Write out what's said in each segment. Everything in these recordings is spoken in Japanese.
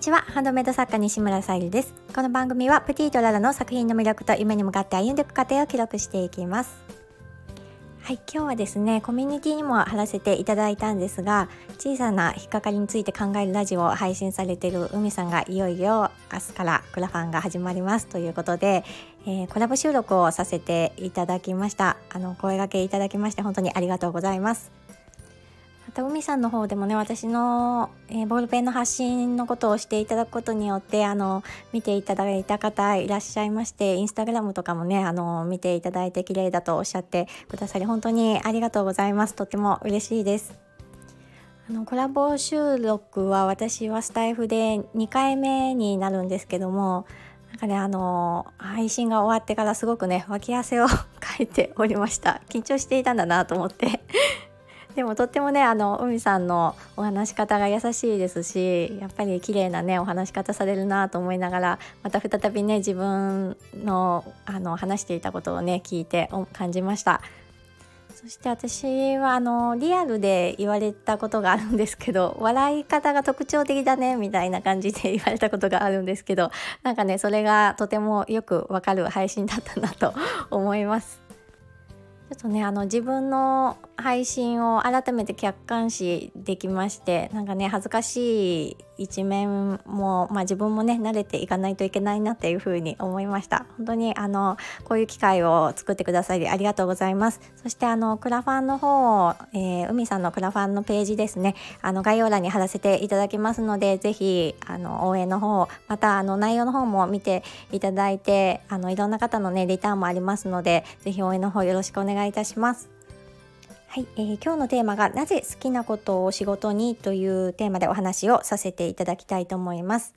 にちは。ハンドメイド作家西村さゆりです。この番組はプティとララの作品の魅力と夢に向かって歩んでいく過程を記録していきます。はい今日はですねコミュニティにも貼らせていただいたんですが小さな引っかかりについて考えるラジオを配信されている海さんがいよいよ明日からクラファンが始まります。ということで、えー、コラボ収録をさせていただきました。あの声掛けいただきまして本当にありがとうございます。また海さんの方でもね私の、えー、ボールペンの発信のことをしていただくことによってあの見ていただいた方いらっしゃいましてインスタグラムとかもねあの見ていただいて綺麗だとおっしゃってくださり本当にありがとうございます。とても嬉しいです。あのコラボ収録は私はスタイフで2回目になるんですけどもなんかねあの配信が終わってからすごくね脇汗を かいておりました。緊張していたんだなと思って。でもとってもねあの海さんのお話し方が優しいですしやっぱり綺麗なねお話し方されるなと思いながらまた再びね自分のあの話していたことをね聞いて感じました。そして私はあのリアルで言われたことがあるんですけど笑い方が特徴的だねみたいな感じで 言われたことがあるんですけどなんかねそれがとてもよくわかる配信だったなと思います。ちょっとねあの自分の配信を改めて客観視できましてなんかね恥ずかしい一面も、まあ、自分もね慣れていかないといけないなっていうふうに思いました。本当にあのこういう機会を作ってくださりありがとうございます。そしてあのクラファンの方、えー、海さんのクラファンのページですね。あの概要欄に貼らせていただきますのでぜひあの応援の方またあの内容の方も見ていただいてあのいろんな方のねリターンもありますのでぜひ応援の方よろしくお願いします。願いいたしますはい、えー、今日のテーマがなぜ好きなことを仕事にというテーマでお話をさせていただきたいと思います。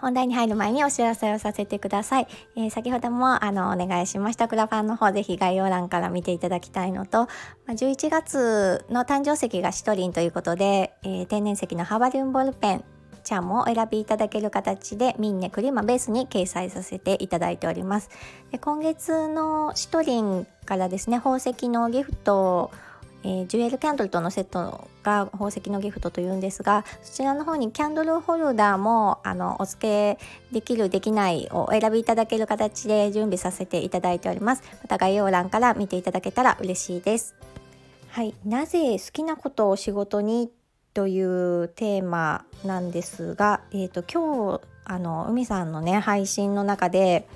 本題に入る前にお知らせをさせてください。えー、先ほどもあのお願いしましたクラファンの方ぜひ概要欄から見ていただきたいのと、ま11月の誕生石がシトリンということで、えー、天然石のハーバリウムボールペンちゃんもお選びいただける形でミンネクリーマベースに掲載させていただいております。で今月のシトリンからですね宝石のギフトえー、ジュエルキャンドルとのセットが宝石のギフトというんですがそちらの方にキャンドルホルダーもあのお付けできるできないをお選びいただける形で準備させていただいております。また概要欄から見ていただけたら嬉しいです。はい。なぜ好きなことを仕事にというテーマなんですが、えーと、今日あの海さんのね配信の中で、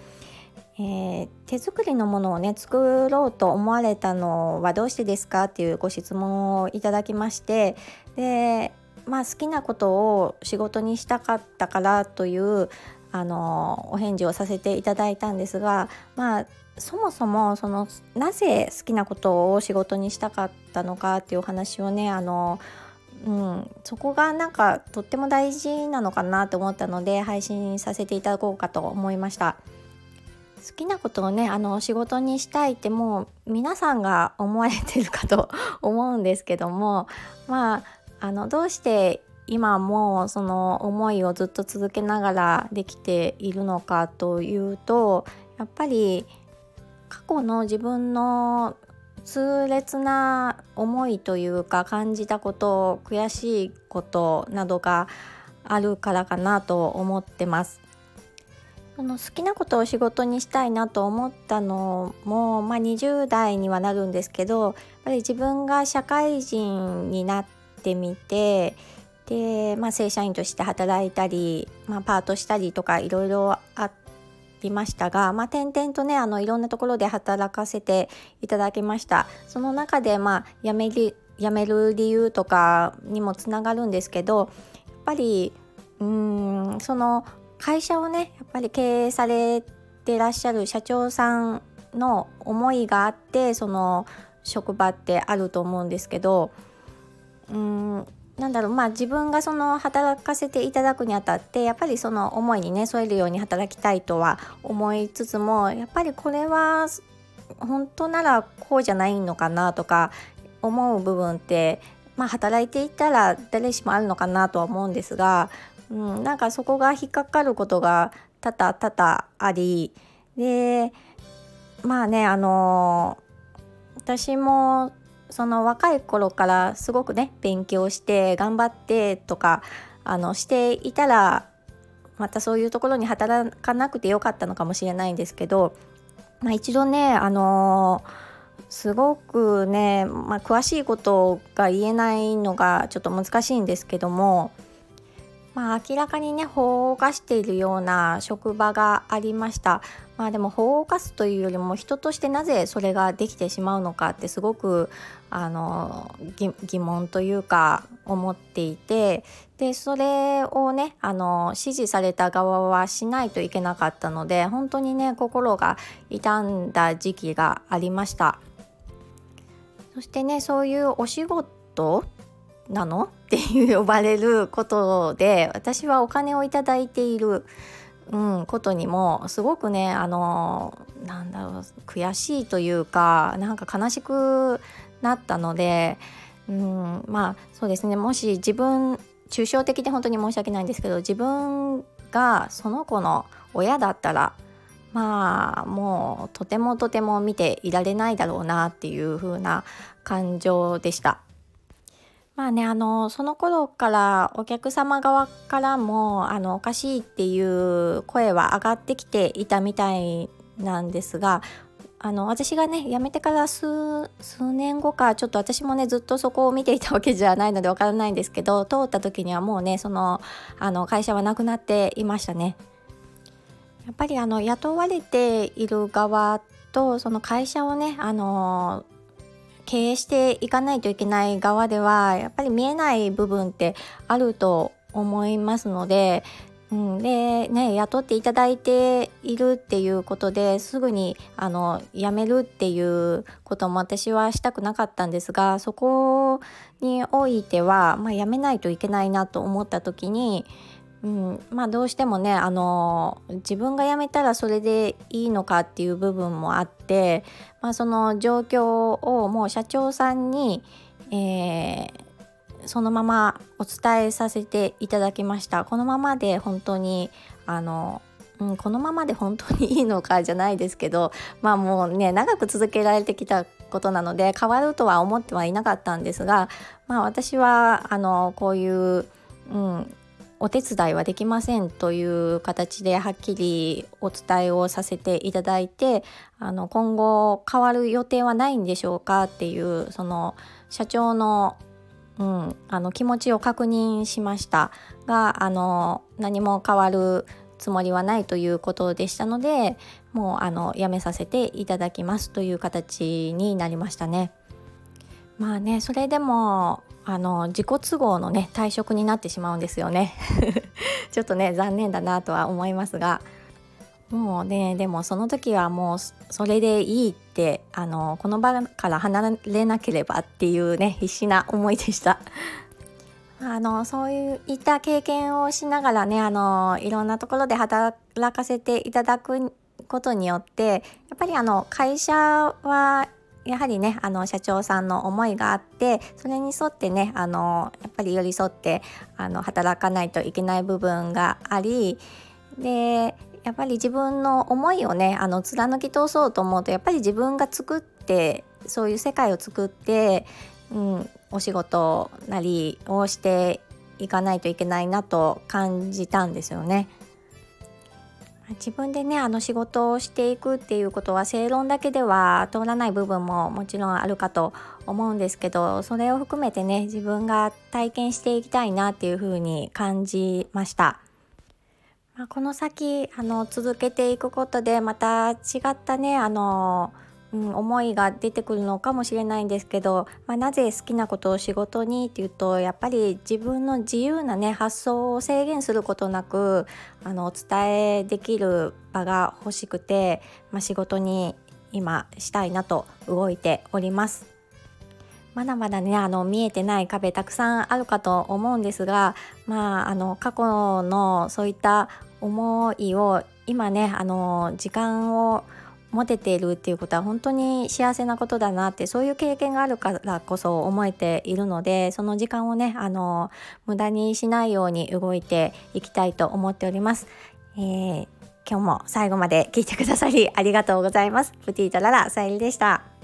えー、手作りのものをね作ろうと思われたのはどうしてですかっていうご質問をいただきましてでまあ好きなことを仕事にしたかったからというあのお返事をさせていただいたんですがまあそもそもそのなぜ好きなことを仕事にしたかったのかっていうお話をねあのうん、そこがなんかとっても大事なのかなと思ったので配信させていただこうかと思いました。好きなことをねあの仕事にしたいってもう皆さんが思われてるかと思うんですけどもまああのどうして今もその思いをずっと続けながらできているのかというとやっぱり過去の自分の痛烈な思いというか感じたこと悔しいことなどがあるからかなと思ってます。その好きなことを仕事にしたいなと思ったのも、まあ、20代にはなるんですけどやっぱり自分が社会人になってみてで、まあ、正社員として働いたり、まあ、パートしたりとかいろいろあって。りましたが、まあ、点々とねあのいろんなところで働かせていただきました。その中で、まあ、辞めり辞める理由とかにもつながるんですけどやっぱりうんその会社をねやっぱり経営されてらっしゃる社長さんの思いがあってその職場ってあると思うんですけどうんなんだろうまあ自分がその働かせていただくにあたってやっぱりその思いにね添えるように働きたいとは思いつつもやっぱりこれは本当ならこうじゃないのかなとか思う部分ってまあ働いていたら誰しもあるのかなとは思うんですが、うん、なんかそこが引っかかることが多々多々ありでまあねあの私もその若い頃からすごくね勉強して頑張ってとかあのしていたらまたそういうところに働かなくてよかったのかもしれないんですけど、まあ、一度ねあのすごくね、まあ、詳しいことが言えないのがちょっと難しいんですけどもまあ、明らかにね法を犯しているような職場がありました。まあでも法を犯すというよりも人としてなぜそれができてしまうのかってすごくあの疑問というか思っていてでそれをねあの指示された側はしないといけなかったので本当にね心が痛んだ時期がありました。そしてねそういうお仕事なの？って呼ばれることで私はお金をいただいている、うん、ことにもすごくねあのなんだろう悔しいというかなんか悲しくなったので、うん、まあそうですねもし自分抽象的で本当に申し訳ないんですけど自分がその子の親だったらまあもうとてもとても見ていられないだろうなっていう風な感情でした。まあねあのその頃からお客様側からもあのおかしいっていう声は上がってきていたみたいなんですがあの私がね辞めてから数年後かちょっと私もねずっとそこを見ていたわけじゃないのでわからないんですけど通った時にはもうねそのあの会社はなくなっていましたね。やっぱりあの雇われている側とその会社をねあの経営していかないといけない側ではやっぱり見えない部分ってあると思いますので、うん、でね雇っていただいているっていうことですぐにあの辞めるっていうことも私はしたくなかったんですがそこにおいては、まあ、辞めないといけないなと思った時にうん、まあどうしてもねあの自分が辞めたらそれでいいのかっていう部分もあって、まあ、その状況をもう社長さんに、えー、そのままお伝えさせていただきました。このままで本当にあの、うん、このままで本当にいいのかじゃないですけどまあもうね長く続けられてきたことなので変わるとは思ってはいなかったんですが、まあ、私はあのこういう、うん、お手伝いはできませんという形ではっきりお伝えをさせていただいてあの今後変わる予定はないんでしょうかっていうその社長の,、うん、あの気持ちを確認しましたがあの何も変わるつもりはないということでしたのでもうあの辞めさせていただきますという形になりましたね。まあねそれでもあの自己都合のね退職になってしまうんですよね。ちょっとね残念だなとは思いますが。もうねでもその時はもうそれでいいってあのこの場から離れなければっていうね必死な思いでした。あのそういった経験をしながらねあのいろんなところで働かせていただくことによってやっぱりあの会社はやはりねあの社長さんの思いがあってそれに沿ってねあのやっぱり寄り添ってあの働かないといけない部分がありでやっぱり自分の思いをねあの貫き通そうと思うとやっぱり自分が作ってそういう世界を作って、うん、お仕事なりをしていかないといけないなと感じたんですよね。自分でねあの仕事をしていくっていうことは正論だけでは通らない部分ももちろんあるかと思うんですけどそれを含めてね自分が体験していきたいなっていうふうに感じました。まあ、この先あの続けていくことでまた違ったねあのうん、思いが出てくるのかもしれないんですけど、まあ、なぜ好きなことを仕事にっていうとやっぱり自分の自由なね発想を制限することなくあのお伝えできる場が欲しくて、まあ、仕事に今したいなと動いております。まだまだねあの見えてない壁たくさんあるかと思うんですがまああの過去のそういった思いを今ねあの時間を持てているっていうことは本当に幸せなことだなってそういう経験があるからこそ思えているのでその時間をねあの無駄にしないように動いていきたいと思っております。えー、今日も最後まで聞いてくださりありがとうございます。プティータララさゆりでした。